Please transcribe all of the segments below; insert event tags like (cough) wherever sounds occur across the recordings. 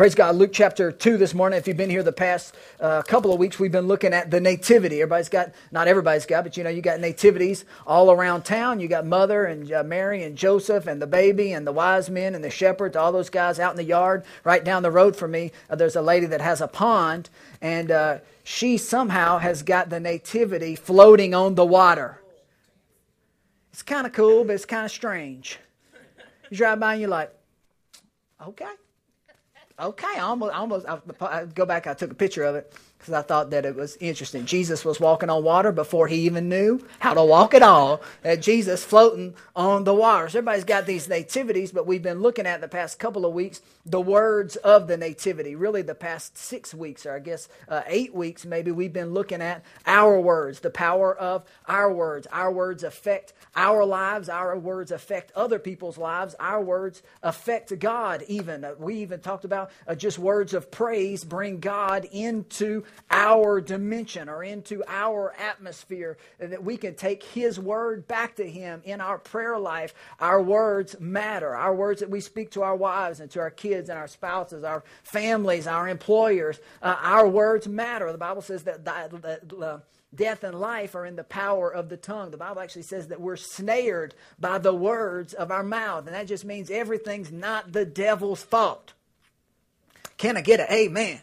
Praise God. Luke chapter 2 this morning. If you've been here the past uh, couple of weeks, we've been looking at the nativity. Everybody's got, not everybody's got, but you know, you got nativities all around town. You got Mother and uh, Mary and Joseph and the baby and the wise men and the shepherds, all those guys out in the yard. Right down the road from me, uh, there's a lady that has a pond, and uh, she somehow has got the nativity floating on the water. It's kind of cool, but it's kind of strange. You drive by and you're like, okay okay, I almost, almost, I, I go back, I took a picture of it because I thought that it was interesting. Jesus was walking on water before he even knew how to walk at all. That Jesus floating on the waters. Everybody's got these nativities, but we've been looking at the past couple of weeks the words of the nativity. Really, the past six weeks, or I guess uh, eight weeks, maybe we've been looking at our words, the power of our words. Our words affect our lives. Our words affect other people's lives. Our words affect God. Even we even talked about uh, just words of praise bring God into our dimension or into our atmosphere, that we can take His word back to Him in our prayer life. Our words matter. Our words that we speak to our wives and to our kids and our spouses, our families, our employers, uh, our words matter. The Bible says that. that, that uh, death and life are in the power of the tongue. The Bible actually says that we're snared by the words of our mouth. And that just means everything's not the devil's fault. Can I get an amen?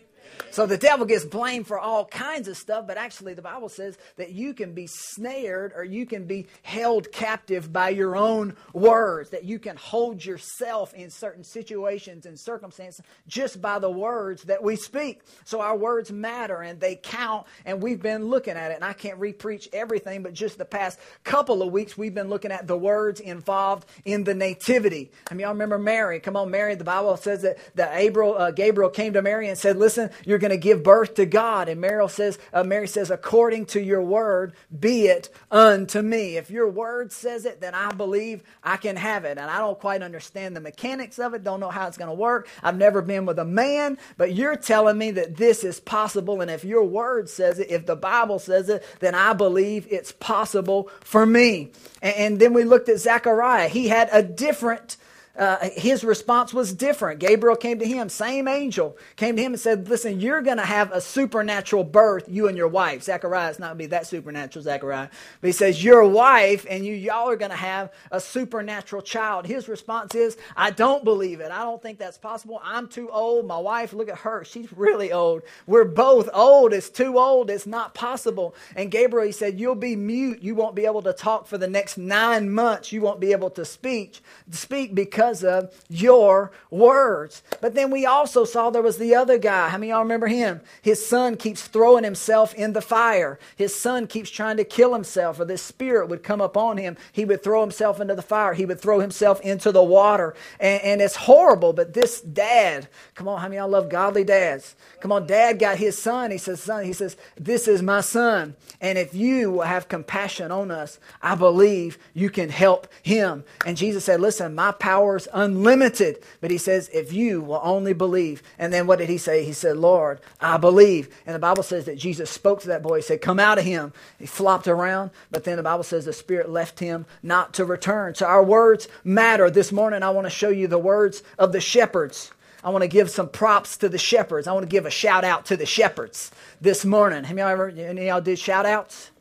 So the devil gets blamed for all kinds of stuff, but actually the Bible says that you can be snared or you can be held captive by your own words, that you can hold yourself in certain situations and circumstances just by the words that we speak. So our words matter and they count, and we've been looking at it. And I can't repreach everything, but just the past couple of weeks we've been looking at the words involved in the nativity. I mean, y'all remember Mary? Come on, Mary. The Bible says that, that Gabriel, uh, Gabriel came to Mary and said, Listen, you're going to give birth to God. And Mary says, uh, Mary says, according to your word, be it unto me. If your word says it, then I believe I can have it. And I don't quite understand the mechanics of it, don't know how it's going to work. I've never been with a man, but you're telling me that this is possible. And if your word says it, if the Bible says it, then I believe it's possible for me. And, and then we looked at Zechariah. He had a different uh, his response was different. Gabriel came to him, same angel, came to him and said, Listen, you're going to have a supernatural birth, you and your wife. Zechariah is not going to be that supernatural, Zechariah. But he says, Your wife and you, y'all are going to have a supernatural child. His response is, I don't believe it. I don't think that's possible. I'm too old. My wife, look at her. She's really old. We're both old. It's too old. It's not possible. And Gabriel, he said, You'll be mute. You won't be able to talk for the next nine months. You won't be able to speak, speak because because of your words. But then we also saw there was the other guy. How many y'all remember him? His son keeps throwing himself in the fire. His son keeps trying to kill himself, or this spirit would come upon him. He would throw himself into the fire. He would throw himself into the water. And, and it's horrible, but this dad, come on, how many y'all love godly dads? Come on, dad got his son. He says, son, he says, this is my son. And if you will have compassion on us, I believe you can help him. And Jesus said, listen, my power power's unlimited. But he says, if you will only believe. And then what did he say? He said, Lord, I believe. And the Bible says that Jesus spoke to that boy. He said, Come out of him. He flopped around. But then the Bible says the Spirit left him not to return. So our words matter. This morning, I want to show you the words of the shepherds. I want to give some props to the shepherds. I want to give a shout out to the shepherds this morning. Have y'all ever, any y'all did shout outs?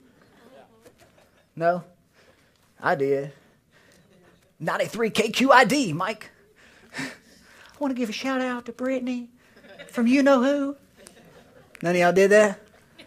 No? I did. 93 KQID, Mike. I want to give a shout out to Brittany from you know who. None of y'all did that?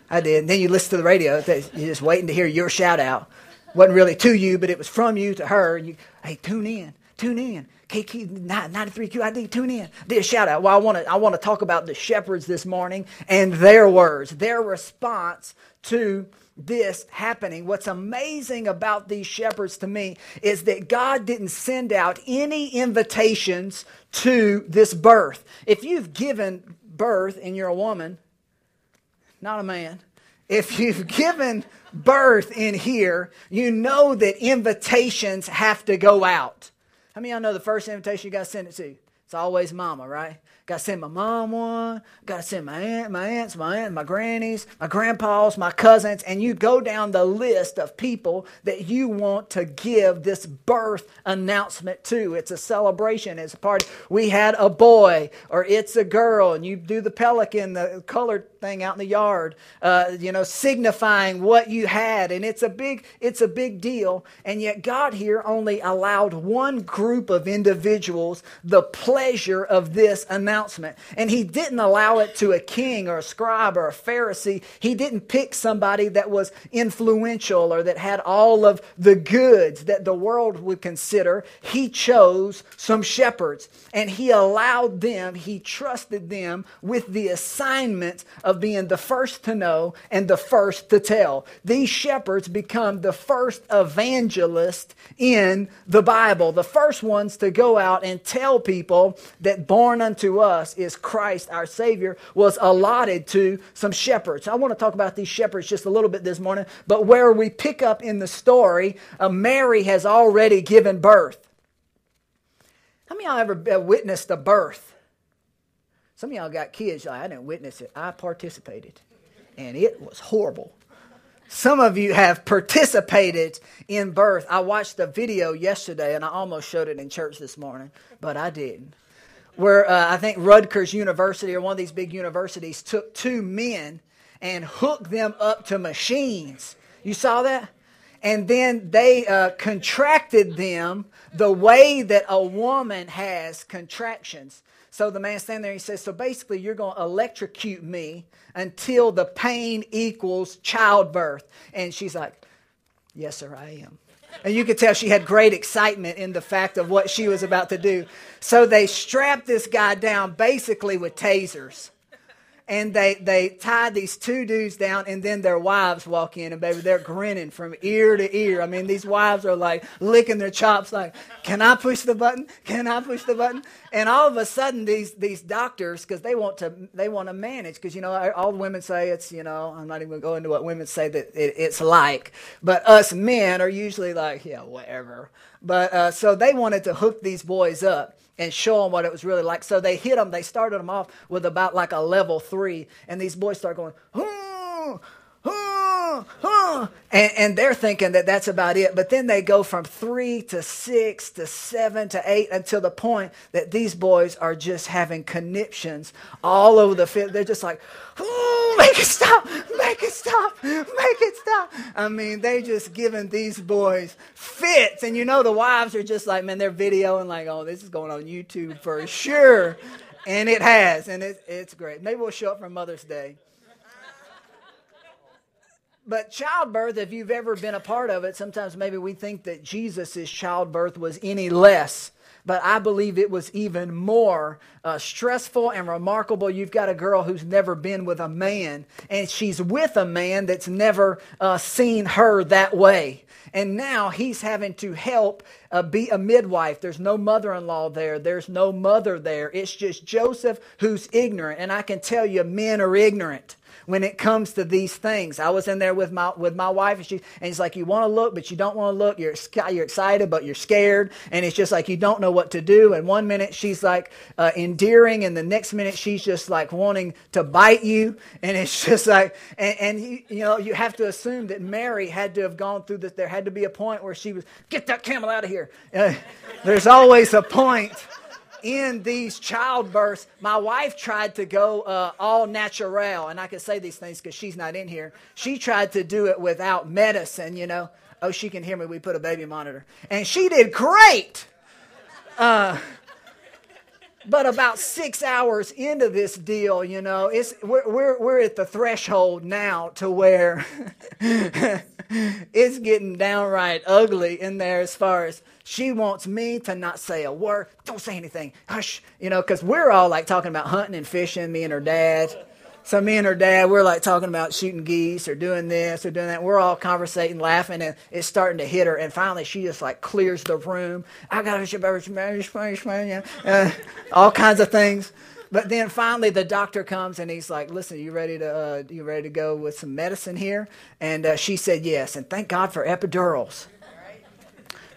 I did. And then you listen to the radio. You're just waiting to hear your shout out. Wasn't really to you, but it was from you to her. You, hey, tune in, tune in. KQ 93QID, tune in. Did a shout out. Well, I want to I want to talk about the shepherds this morning and their words, their response to this happening. What's amazing about these shepherds to me is that God didn't send out any invitations to this birth. If you've given birth and you're a woman, not a man, if you've given birth in here, you know that invitations have to go out. How many of y'all know the first invitation you got to send it to? It's always mama, right? Got to send my mom one. Got to send my aunt, my aunts, my aunt, my grannies, my grandpas, my cousins, and you go down the list of people that you want to give this birth announcement to. It's a celebration. It's a party. We had a boy, or it's a girl, and you do the pelican, the colored thing out in the yard, uh, you know, signifying what you had, and it's a big, it's a big deal. And yet God here only allowed one group of individuals the pleasure of this announcement, and He didn't allow it to a king or a scribe or a Pharisee. He didn't pick somebody that was influential or that had all of the goods that the world would consider. He chose some shepherds, and He allowed them. He trusted them with the assignment of being the first to know and the first to tell. These shepherds become the first evangelists in the Bible, the first ones to go out and tell people that born unto us is Christ our Savior was allotted to some shepherds. I want to talk about these shepherds just a little bit this morning, but where we pick up in the story, uh, Mary has already given birth. How many of y'all ever witnessed a birth? Some of y'all got kids, I didn't witness it. I participated, and it was horrible. Some of you have participated in birth. I watched a video yesterday, and I almost showed it in church this morning, but I didn't. Where uh, I think Rutgers University or one of these big universities took two men and hooked them up to machines. You saw that? And then they uh, contracted them the way that a woman has contractions. So the man standing there, he says, So basically, you're going to electrocute me until the pain equals childbirth. And she's like, Yes, sir, I am. And you could tell she had great excitement in the fact of what she was about to do. So they strapped this guy down basically with tasers and they they tie these two dudes down and then their wives walk in. And baby they're grinning from ear to ear. I mean these wives are like licking their chops like can i push the button? Can i push the button? And all of a sudden these these doctors because they want to they want to manage. Because you know all the women say it's you know i'm not even going to go into what women say that it, it's like. But us men are usually like yeah whatever but uh, so they wanted to hook these boys up and show them what it was really like. So they hit them. They started them off with about like a level three, and these boys start going, oh, oh. And, and they're thinking that that's about it. But then they go from three to six to seven to eight until the point that these boys are just having conniptions all over the field. They're just like, make it stop, make it stop, make it stop. I mean, they just giving these boys fits. And you know, the wives are just like, man, they're videoing like, oh, this is going on YouTube for sure. And it has, and it, it's great. Maybe we'll show up for Mother's Day. But childbirth, if you've ever been a part of it, sometimes maybe we think that Jesus' childbirth was any less but I believe it was even more uh, stressful and remarkable. You've got a girl who's never been with a man, and she's with a man that's never uh, seen her that way. And now he's having to help uh, be a midwife. There's no mother in law there, there's no mother there. It's just Joseph who's ignorant. And I can tell you, men are ignorant when it comes to these things. I was in there with my with my wife, and she and it's like you want to look, but you don't want to look. You're you're excited, but you're scared, and it's just like you don't know what to do. And one minute she's like uh, endearing, and the next minute she's just like wanting to bite you, and it's (laughs) just like and, and you, you know you have to assume that Mary had to have gone through this. There had to be a point where she was get that camel out of here. Uh, there's always a point in these childbirths, my wife tried to go uh, all natural, and I can say these things because she's not in here. She tried to do it without medicine, you know. Oh, she can hear me. We put a baby monitor, and she did great. Uh, but about six hours into this deal, you know, it's we're we're, we're at the threshold now to where (laughs) it's getting downright ugly in there as far as she wants me to not say a word. Don't say anything. Hush. You know, because we're all like talking about hunting and fishing, me and her dad. So me and her dad, we're like talking about shooting geese or doing this or doing that. We're all conversating, laughing, and it's starting to hit her. And finally, she just like clears the room. I got to uh, all kinds of things. But then finally, the doctor comes and he's like, "Listen, you ready to uh, you ready to go with some medicine here?" And uh, she said yes. And thank God for epidurals.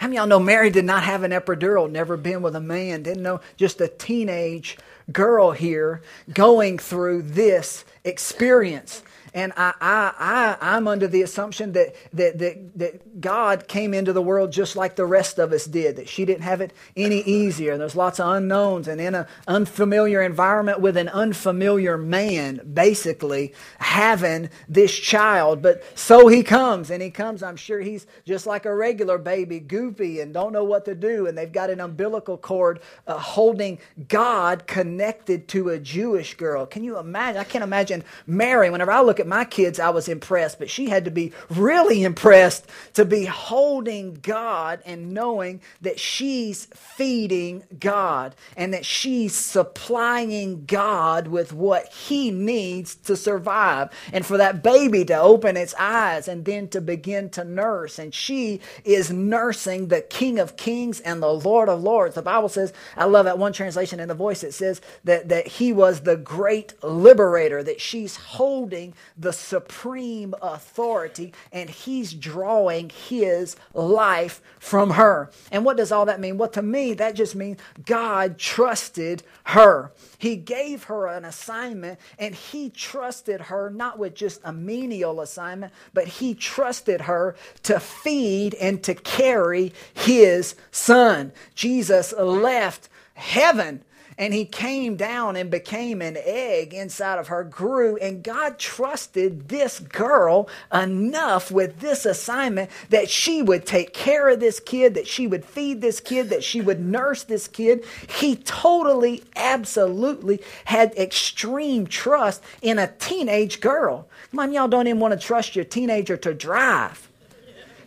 How many y'all know Mary did not have an epidural, never been with a man, didn't know, just a teenage girl here going through this experience. And I, I, I, I'm under the assumption that, that, that, that God came into the world just like the rest of us did, that she didn't have it any easier. There's lots of unknowns, and in an unfamiliar environment with an unfamiliar man, basically having this child. But so he comes, and he comes, I'm sure he's just like a regular baby, goofy, and don't know what to do. And they've got an umbilical cord uh, holding God connected to a Jewish girl. Can you imagine? I can't imagine Mary, whenever I look at my kids, I was impressed, but she had to be really impressed to be holding God and knowing that she's feeding God and that she's supplying God with what he needs to survive. And for that baby to open its eyes and then to begin to nurse. And she is nursing the King of Kings and the Lord of Lords. The Bible says, I love that one translation in the voice, it says that, that he was the great liberator, that she's holding the supreme authority and he's drawing his life from her. And what does all that mean? Well, to me, that just means God trusted her. He gave her an assignment and he trusted her not with just a menial assignment, but he trusted her to feed and to carry his son. Jesus left heaven and he came down and became an egg inside of her, grew, and God trusted this girl enough with this assignment that she would take care of this kid, that she would feed this kid, that she would nurse this kid. He totally, absolutely had extreme trust in a teenage girl. Come on, y'all don't even want to trust your teenager to drive.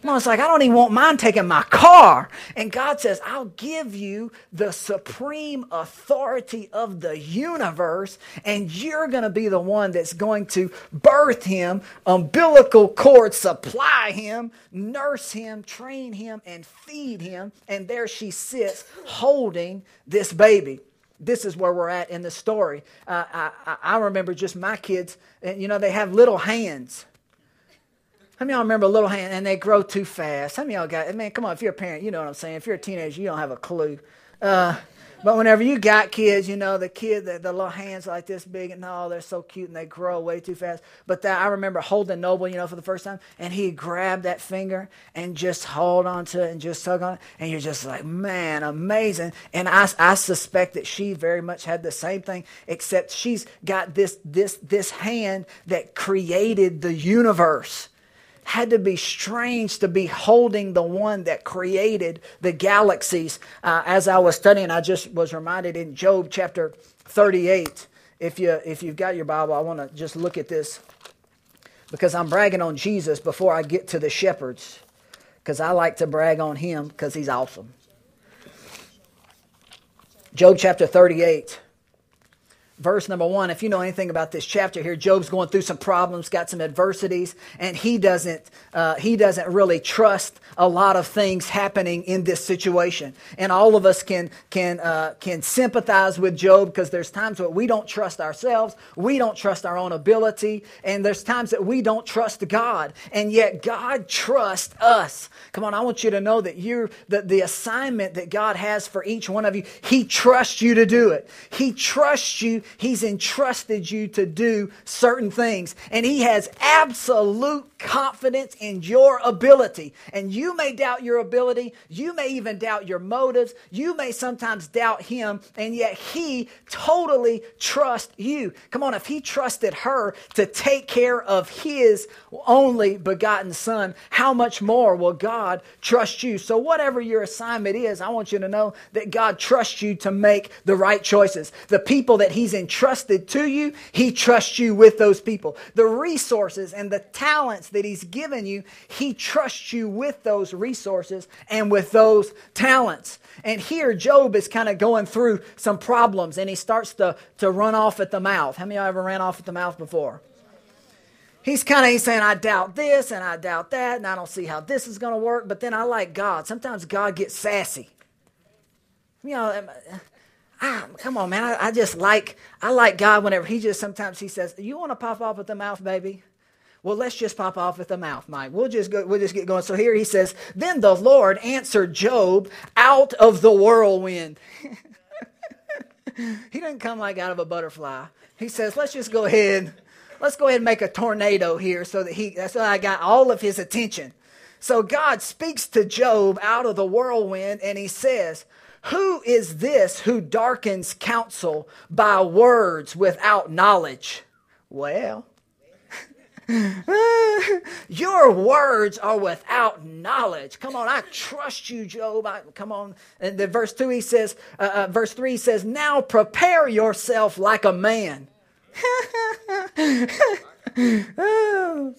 I it's like, I don't even want mine taking my car. And God says, I'll give you the supreme authority of the universe, and you're going to be the one that's going to birth him, umbilical cord supply him, nurse him, train him, and feed him. And there she sits holding this baby this is where we're at in the story. Uh, I, I remember just my kids, and you know, they have little hands. How many y'all remember little hand and they grow too fast? How many y'all got, man, come on, if you're a parent, you know what I'm saying. If you're a teenager, you don't have a clue. Uh, but whenever you got kids, you know, the kid, the, the little hands like this big and all, they're so cute and they grow way too fast. But that, I remember holding Noble, you know, for the first time, and he grabbed that finger and just hold on to it and just tug on it. And you're just like, man, amazing. And I, I suspect that she very much had the same thing, except she's got this, this, this hand that created the universe had to be strange to be holding the one that created the galaxies. Uh, as I was studying, I just was reminded in Job chapter 38. If, you, if you've got your Bible, I want to just look at this because I'm bragging on Jesus before I get to the shepherds because I like to brag on him because he's awesome. Job chapter 38 verse number one if you know anything about this chapter here job's going through some problems got some adversities and he doesn't uh, he doesn't really trust a lot of things happening in this situation. And all of us can can uh, can sympathize with job because there's times where we don't trust ourselves we don't trust our own ability and there's times that we don't trust god and yet god trusts us. Come on i want you to know that you're the, the assignment that god has for each one of you he trusts you to do it. He trusts you He's entrusted you to do certain things. And He has absolute confidence in your ability. And you may doubt your ability. You may even doubt your motives. You may sometimes doubt Him. And yet He totally trusts you. Come on, if He trusted her to take care of His only begotten Son, how much more will God trust you? So, whatever your assignment is, I want you to know that God trusts you to make the right choices. The people that He's entrusted to you, He trusts you with those people. The resources and the talents that He's given you, He trusts you with those resources and with those talents. And here, Job is kind of going through some problems and he starts to, to run off at the mouth. How many of you ever ran off at the mouth before? he's kind of he's saying i doubt this and i doubt that and i don't see how this is going to work but then i like god sometimes god gets sassy you know ah, come on, man. I, I, just like I like God whenever he just sometimes he says, "You want to pop off at the mouth, baby?" Well, let's just pop off at the mouth, Mike. We'll just go. We'll just get going. So here he says, "Then the Lord answered Job out of the whirlwind." (laughs) he didn't come like out of a butterfly. He says, let's just go ahead. Let's go ahead and make a tornado here so that he, that's why I got all of his attention. So God speaks to Job out of the whirlwind and he says, Who is this who darkens counsel by words without knowledge? Well, (laughs) Your words are without knowledge. Come on, I trust you, Job. I, come on. And then verse 2 he says, uh, uh, verse 3 says, Now prepare yourself like a man. (laughs) oh,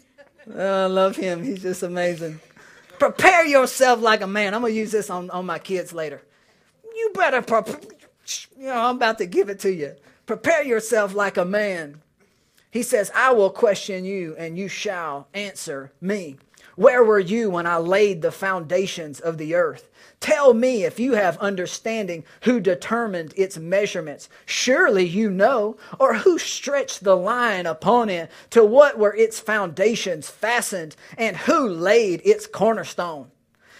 I love him. He's just amazing. Prepare yourself like a man. I'm going to use this on, on my kids later. You better, prepare. you know, I'm about to give it to you. Prepare yourself like a man. He says, I will question you and you shall answer me. Where were you when I laid the foundations of the earth? Tell me if you have understanding who determined its measurements. Surely you know, or who stretched the line upon it, to what were its foundations fastened, and who laid its cornerstone.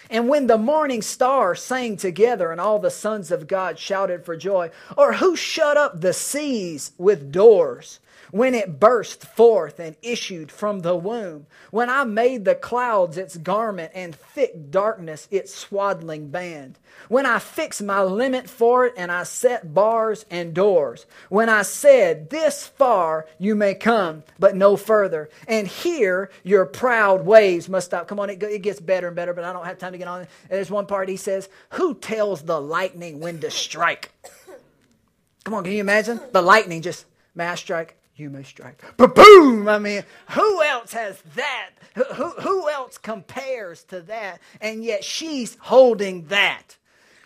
And when the morning stars sang together and all the sons of God shouted for joy, or who shut up the seas with doors, when it burst forth and issued from the womb, when I made the clouds its garment and thick darkness its swaddling band, when I fixed my limit for it and I set bars and doors, when I said, This far you may come, but no further, and here your proud waves must stop. Come on, it, gets better and better, but I don't have time to get on. There's one part he says, Who tells the lightning when to strike? (coughs) Come on, can you imagine? The lightning just, mass strike, you may strike. But boom! I mean, who else has that? Who, who, who else compares to that? And yet she's holding that.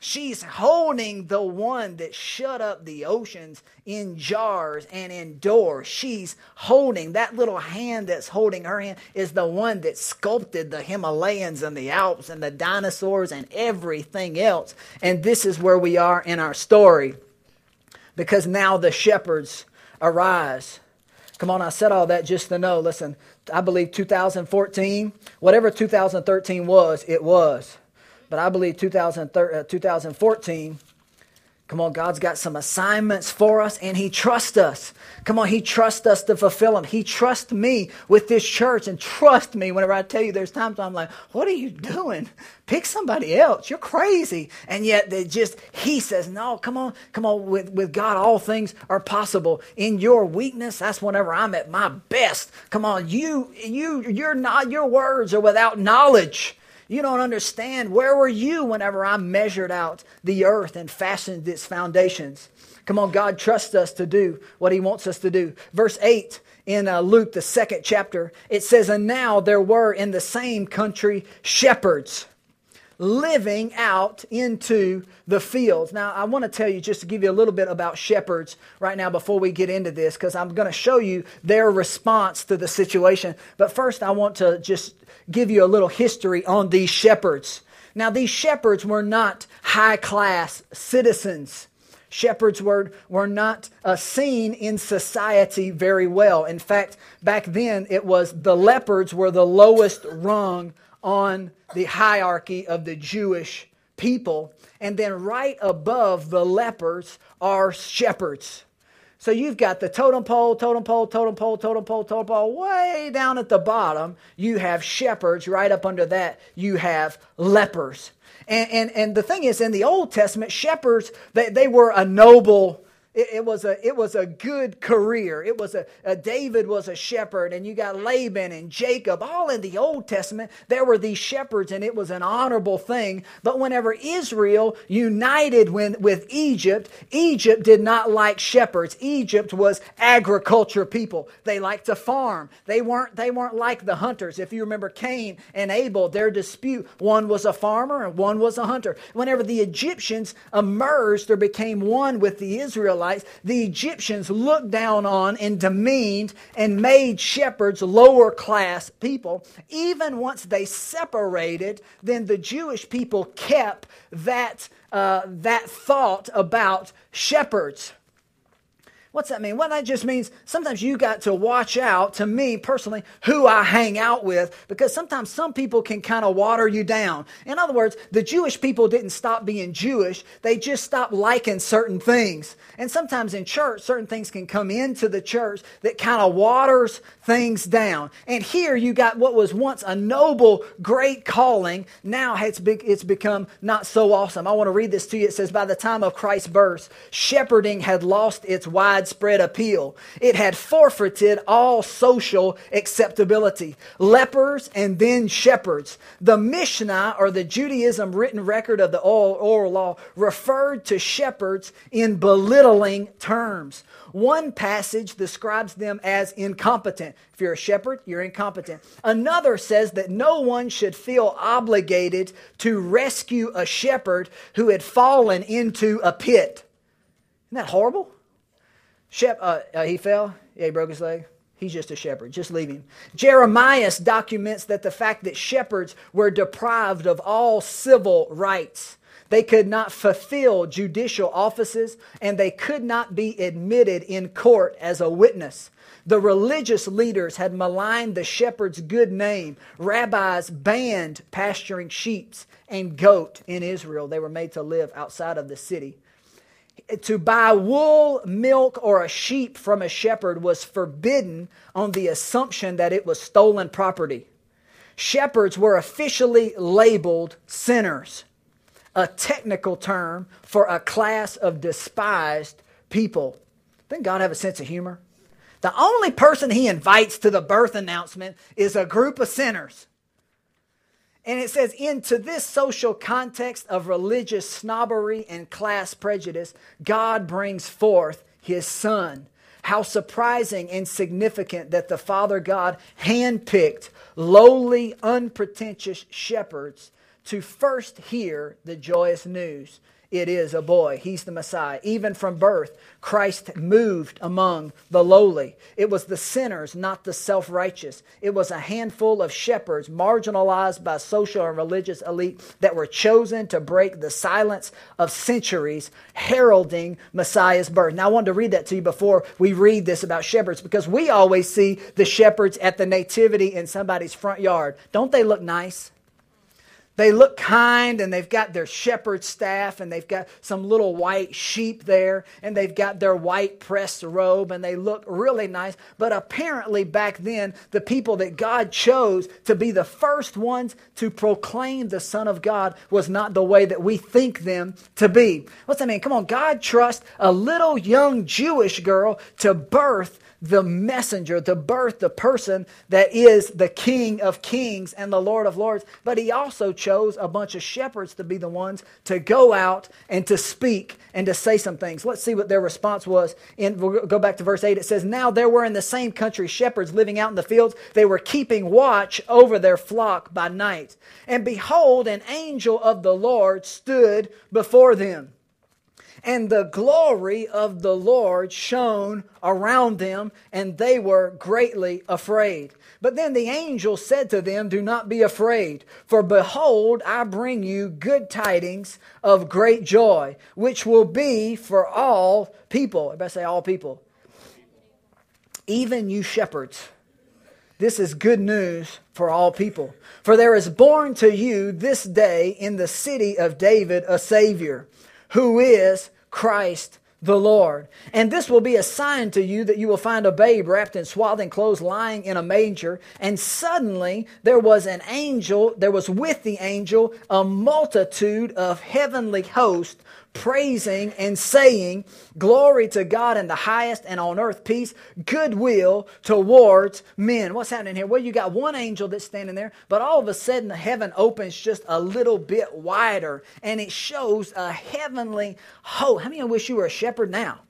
She's holding the one that shut up the oceans in jars and in doors. She's holding that little hand that's holding her hand is the one that sculpted the Himalayas and the Alps and the dinosaurs and everything else. And this is where we are in our story because now the shepherds arise. Come on, I said all that just to know. Listen, I believe 2014, whatever 2013 was, it was. But I believe 2013, uh, 2014 Come on, God's got some assignments for us and He trusts us. Come on, He trusts us to fulfill them. He trusts me with this church and trust me whenever I tell you there's times I'm like, what are you doing? Pick somebody else. You're crazy. And yet they just, He says, no, come on, come on. With, with God, all things are possible. In your weakness, that's whenever I'm at my best. Come on, you, you, you're not, your words are without knowledge. You don't understand. Where were you whenever I measured out the earth and fastened its foundations? Come on, God trusts us to do what He wants us to do. Verse 8 in uh, Luke, the second chapter, it says, And now there were in the same country shepherds living out into the fields. Now, I want to tell you just to give you a little bit about shepherds right now before we get into this, because I'm going to show you their response to the situation. But first, I want to just give you a little history on these shepherds. Now, these shepherds were not high class citizens. Shepherds were, were not uh, seen in society very well. In fact, back then it was the lepers were the lowest rung on the hierarchy of the Jewish people. And then right above the lepers are shepherds. So you've got the totem pole, totem pole, totem pole, totem pole, totem pole. Way down at the bottom, you have shepherds. Right up under that, you have lepers. And, and, and the thing is, in the Old Testament, shepherds, they, they were a noble it, it, was a, it was a good career. It was a, a, David was a shepherd, and you got Laban and Jacob. All in the Old Testament, there were these shepherds, and it was an honorable thing. But whenever Israel united when, with Egypt, Egypt did not like shepherds. Egypt was agriculture people. They liked to farm. They weren't, they weren't like the hunters. If you remember Cain and Abel, their dispute, one was a farmer and one was a hunter. Whenever the Egyptians emerged or became one with the Israelites, Israelites, the Egyptians looked down on and demeaned and made shepherds lower class people. Even once they separated, then the Jewish people kept that, uh, that thought about shepherds. What's that mean? Well, that just means sometimes you got to watch out, to me personally, who I hang out with, because sometimes some people can kind of water you down. In other words, the Jewish people didn't stop being Jewish, they just stopped liking certain things. And sometimes in church, certain things can come into the church that kind of waters things down. And here you got what was once a noble, great calling, now it's, be- it's become not so awesome. I want to read this to you. It says, By the time of Christ's birth, shepherding had lost its wide widespread appeal. It had forfeited all social acceptability. Lepers and then shepherds. The Mishnah, or the Judaism written record of the oral law, referred to shepherds in belittling terms. One passage describes them as incompetent. If you're a shepherd, you're incompetent. Another says that no one should feel obligated to rescue a shepherd who had fallen into a pit. Isn't that horrible? Shep, uh, uh, he fell. Yeah, he broke his leg. He's just a shepherd. Just leave him. Jeremiah documents that the fact that shepherds were deprived of all civil rights. They could not fulfill judicial offices and they could not be admitted in court as a witness. The religious leaders had maligned the shepherd's good name. Rabbis banned pasturing sheep and goat in Israel. They were made to live outside of the city to buy wool, milk, or a sheep from a shepherd was forbidden on the assumption that it was stolen property. Shepherds were officially labeled sinners, a technical term for a class of despised people. Doesn't God have a sense of humor? The only person he invites to the birth announcement is a group of sinners. And it says, into this social context of religious snobbery and class prejudice, God brings forth his son. How surprising and significant that the Father God handpicked lowly, unpretentious shepherds to first hear the joyous news it is a boy. He's the Messiah. Even from birth, Christ moved among the lowly. It was the sinners, not the self righteous. It was a handful of shepherds marginalized by social and religious elite that were chosen to break the silence of centuries, heralding Messiah's birth. Now, I wanted to read that to you before we read this about shepherds because we always see the shepherds at the nativity in somebody's front yard. Don't they look nice? They look kind and they've got their shepherd staff and they've got some little white sheep there and they've got their white pressed robe and they look really nice. But apparently, back then, the people that God chose to be the first ones to proclaim the Son of God was not the way that we think them to be. What's that mean? Come on, God trusts a little young Jewish girl to birth the messenger, the birth, the person that is the King of kings and the Lord of lords. But he also chose a bunch of shepherds to be the ones to go out and to speak and to say some things. Let's see what their response was. And we'll go back to verse 8. It says, Now there were in the same country shepherds living out in the fields. They were keeping watch over their flock by night. And behold, an angel of the Lord stood before them and the glory of the Lord shone around them, and they were greatly afraid. But then the angel said to them, Do not be afraid, for behold, I bring you good tidings of great joy, which will be for all people. Everybody say, All people. Even you shepherds. This is good news for all people. For there is born to you this day in the city of David a Savior who is Christ the Lord. And this will be a sign to you that you will find a babe wrapped in swaddling clothes lying in a manger. And suddenly there was an angel, there was with the angel a multitude of heavenly hosts praising and saying, Glory to God in the highest and on earth peace, goodwill towards men. What's happening here? Well, you got one angel that's standing there, but all of a sudden the heaven opens just a little bit wider and it shows a heavenly hope. How many I wish you were a shepherd now?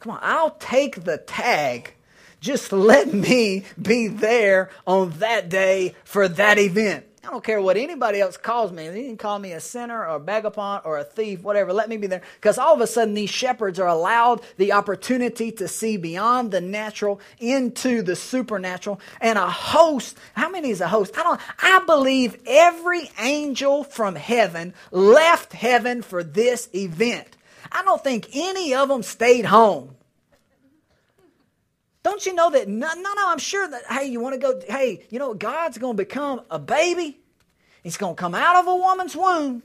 Come on, I'll take the tag. Just let me be there on that day for that event. I don't care what anybody else calls me. They can call me a sinner or a vagabond or a thief, whatever. Let me be there. Because all of a sudden, these shepherds are allowed the opportunity to see beyond the natural into the supernatural. And a host, how many is a host? I don't, I believe every angel from heaven left heaven for this event. I don't think any of them stayed home. Don't you know that? No, no, no, I'm sure that, hey, you want to go, hey, you know, God's going to become a baby. He's going to come out of a woman's womb.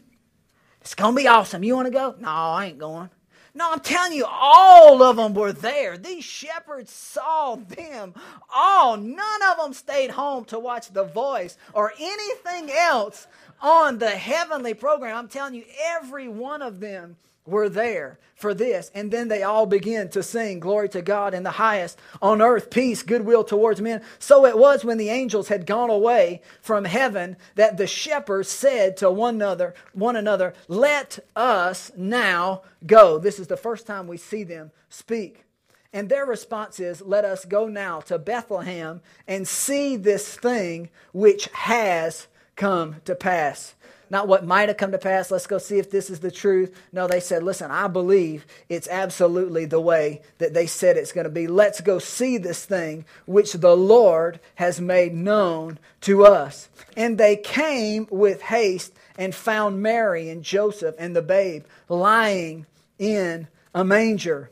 It's going to be awesome. You want to go? No, I ain't going. No, I'm telling you, all of them were there. These shepherds saw them all. None of them stayed home to watch The Voice or anything else on the heavenly program. I'm telling you, every one of them were there for this. And then they all begin to sing, Glory to God in the highest, on earth, peace, goodwill towards men. So it was when the angels had gone away from heaven that the shepherds said to one another, one another, Let us now go. This is the first time we see them speak. And their response is, Let us go now to Bethlehem and see this thing which has come to pass not what might have come to pass. Let's go see if this is the truth. No, they said, listen, I believe it's absolutely the way that they said it's going to be. Let's go see this thing which the Lord has made known to us. And they came with haste and found Mary and Joseph and the babe lying in a manger.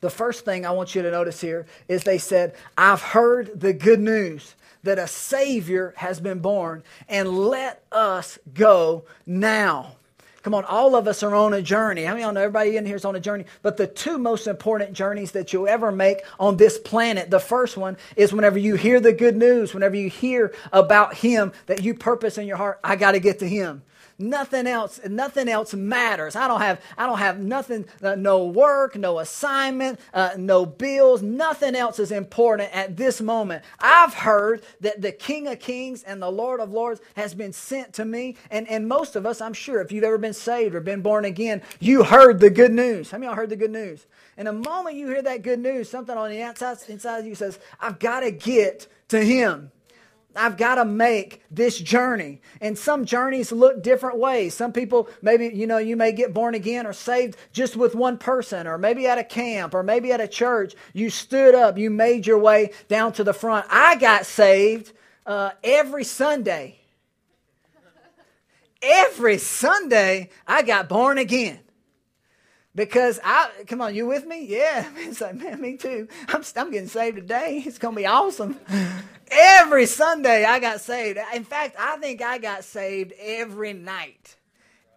The first thing I want you to notice here is they said, I've heard the good news that a Savior has been born, and let us go now. Come on, all of us are on a journey. Many of y'all know everybody in here is on a journey? But the two most important journeys that you'll ever make on this planet, the first one is whenever you hear the good news, whenever you hear about Him that you purpose in your heart, I got to get to Him. Nothing else, nothing else matters. I don't have, I don't have nothing, uh, no work, no assignment, uh, no bills. Nothing else is important at this moment. I've heard that the King of Kings and the Lord of Lords has been sent to me. And, and most of us, I'm sure, if you've ever been saved or been born again, you heard the good news. How many y'all heard the good news? And the moment you hear that good news, something on the outside, inside of you says, I've got to get to Him. I've got to make this journey. And some journeys look different ways. Some people, maybe, you know, you may get born again or saved just with one person, or maybe at a camp, or maybe at a church. You stood up, you made your way down to the front. I got saved uh, every Sunday. Every Sunday, I got born again. Because I, come on, you with me? Yeah. (laughs) It's like, man, me too. I'm, I'm getting saved today. It's to be awesome. Every Sunday I got saved. In fact, I think I got saved every night.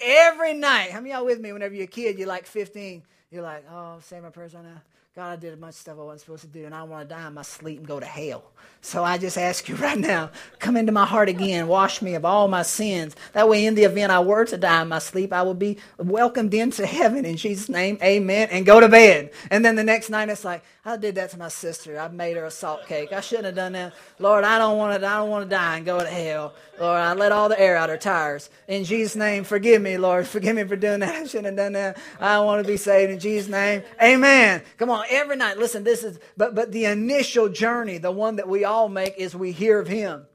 Every night. How many y'all with me whenever you're a kid, you're like 15, you're like, oh, say my prayers right now. God, I did a bunch of stuff I wasn't supposed to do, and I want to die in my sleep and go to hell. So I just ask you (laughs) right now, come into my heart again, wash me of all my sins. That way, in the event I were to die in my sleep, I will be welcomed into heaven in Jesus' name, amen, and go to bed. And then the next night, it's like, I did that to my sister. I made her a salt cake. I shouldn't have done that. Lord, I don't want to. I don't want to die and go to hell. Lord, I let all the air out of her tires. In Jesus' name, forgive me, Lord. (laughs) Forgive me for doing that. I shouldn't have done that. I want to be saved in Jesus' name. Amen. Come on, every night. Listen, this is. But but the initial journey, the one that we all make, is we hear of Him.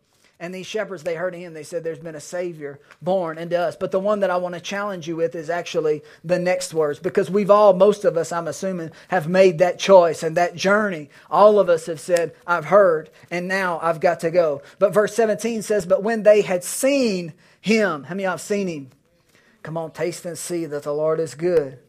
And these shepherds, they heard him. They said, There's been a Savior born unto us. But the one that I want to challenge you with is actually the next words, because we've all, most of us, I'm assuming, have made that choice and that journey. All of us have said, I've heard, and now I've got to go. But verse 17 says, But when they had seen him, how many of you have seen him? Come on, taste and see that the Lord is good.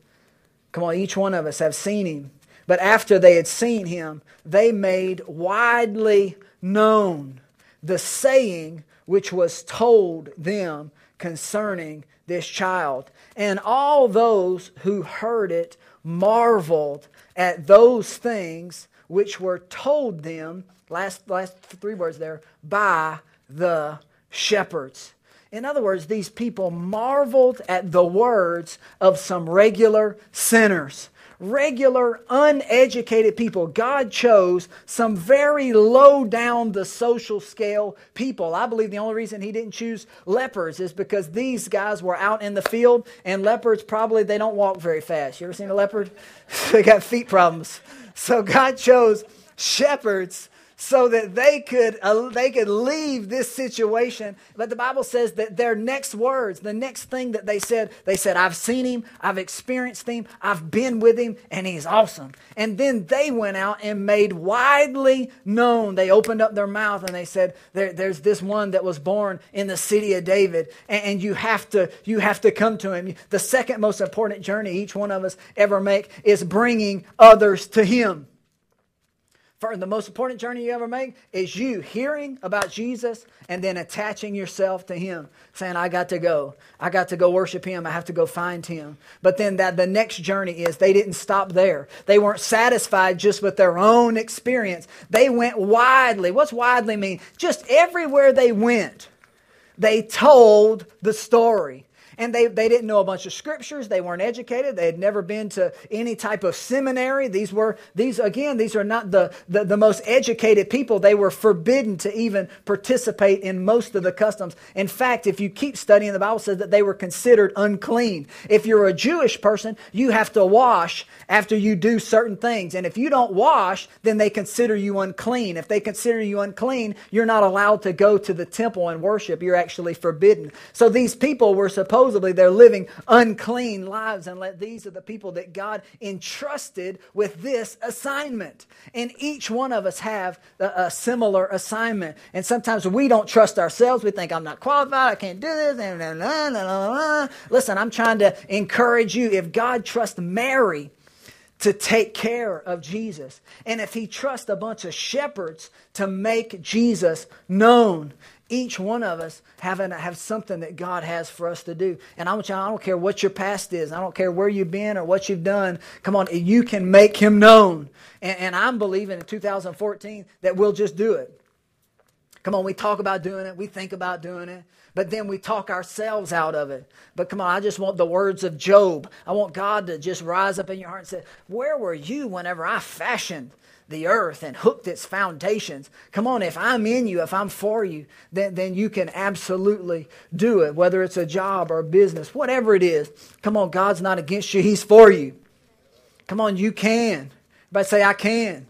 Come on, each one of us have seen him. But after they had seen him, they made widely known the saying which was told them concerning this child. And all those who heard it marveled at those things which were told them, last, last three words there, by the shepherds. In other words, these people marveled at the words of some regular sinners regular, uneducated people. God chose some very low down the social scale people. I believe the only reason he didn't choose lepers is because these guys were out in the field and leopards probably they don't walk very fast. You ever seen a leopard? (laughs) they got feet problems. So God chose shepherds so that they could uh, they could leave this situation. But the bible says that their next words the next thing that they said they said i've seen him. I've experienced him. I've been with him and he's awesome. And then they went out and made widely known. They opened up their mouth and they said there, there's this one that was born in the city of david and, and you have to you have to come to him. The second most important journey each one of us ever make is bringing others to him For the most important journey you ever make is you hearing about Jesus and then attaching yourself to him, saying, I got to go. I got to go worship him. I have to go find him. But then that the next journey is they didn't stop there. They weren't satisfied just with their own experience. They went widely. What's widely mean? Just everywhere they went, they told the story and they, they didn't know a bunch of scriptures. They weren't educated. They had never been to any type of seminary. These were, these again, these are not the, the, the most educated people. They were forbidden to even participate in most of the customs. In fact, if you keep studying, the Bible says that they were considered unclean. If you're a Jewish person, you have to wash after you do certain things. And if you don't wash, then they consider you unclean. If they consider you unclean, you're not allowed to go to the temple and worship. You're actually forbidden. So these people were supposed supposedly they're living unclean lives, and let these are the people that God entrusted with this assignment. And each one of us have a, a similar assignment. And sometimes we don't trust ourselves. We think I'm not qualified. I can't do this. And Listen, I'm trying to encourage you. If God trusts Mary to take care of Jesus. And if he trusts a bunch of shepherds to make Jesus known, each one of us have, an, have something that God has for us to do. And I, want you, I don't care what your past is. I don't care where you've been or what you've done. Come on, you can make him known. And, and I'm believing in 2014 that we'll just do it. Come on, we talk about doing it. We think about doing it. But then we talk ourselves out of it. But come on, I just want the words of Job. I want God to just rise up in your heart and say, Where were you whenever I fashioned the earth and hooked its foundations. Come on, if I'm in you, if I'm for you, then, then you can absolutely do it, whether it's a job or a business, whatever it is. Come on, God's not against you, He's for you. Come on, you can. But say, I can.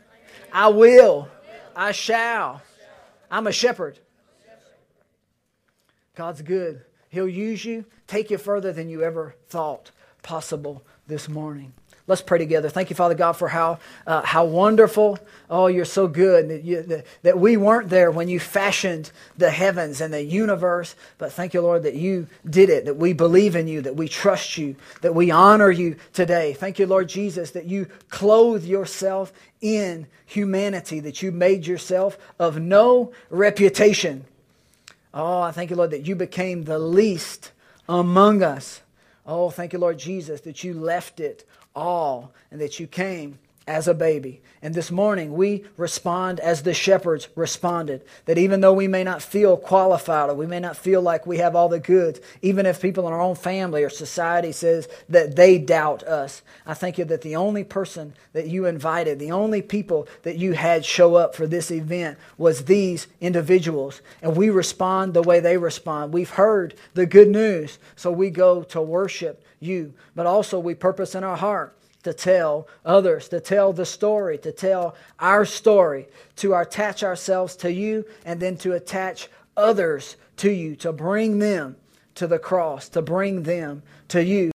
I will. I shall. I'm a shepherd. God's good. He'll use you, take you further than you ever thought possible this morning. Let's pray together. Thank you, Father God, for how, uh, how wonderful. Oh, you're so good that, you, that, we weren't there when you fashioned the heavens and the universe. But thank you, Lord, that you did it, that we believe in you, that we trust you, that we honor you today. Thank you, Lord Jesus, that you clothe yourself in humanity, that you made yourself of no reputation. Oh, I thank you, Lord, that you became the least among us. Oh, thank you, Lord Jesus, that you left it all and that you came as a baby. And this morning we respond as the shepherds responded. That even though we may not feel qualified or we may not feel like we have all the goods, even if people in our own family or society says that they doubt us, I thank you that the only person that you invited, the only people that you had show up for this event was these individuals. And we respond the way they respond. We've heard the good news, so we go to worship you. But also we purpose in our heart to tell others, to tell the story, to tell our story, to attach ourselves to you, and then to attach others to you, to bring them to the cross, to bring them to you.